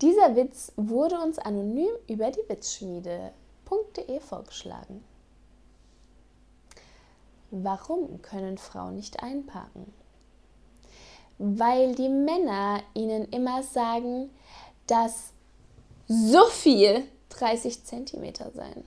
Dieser Witz wurde uns anonym über die Witzschmiede.de vorgeschlagen. Warum können Frauen nicht einparken? Weil die Männer ihnen immer sagen, dass so viel 30 cm seien.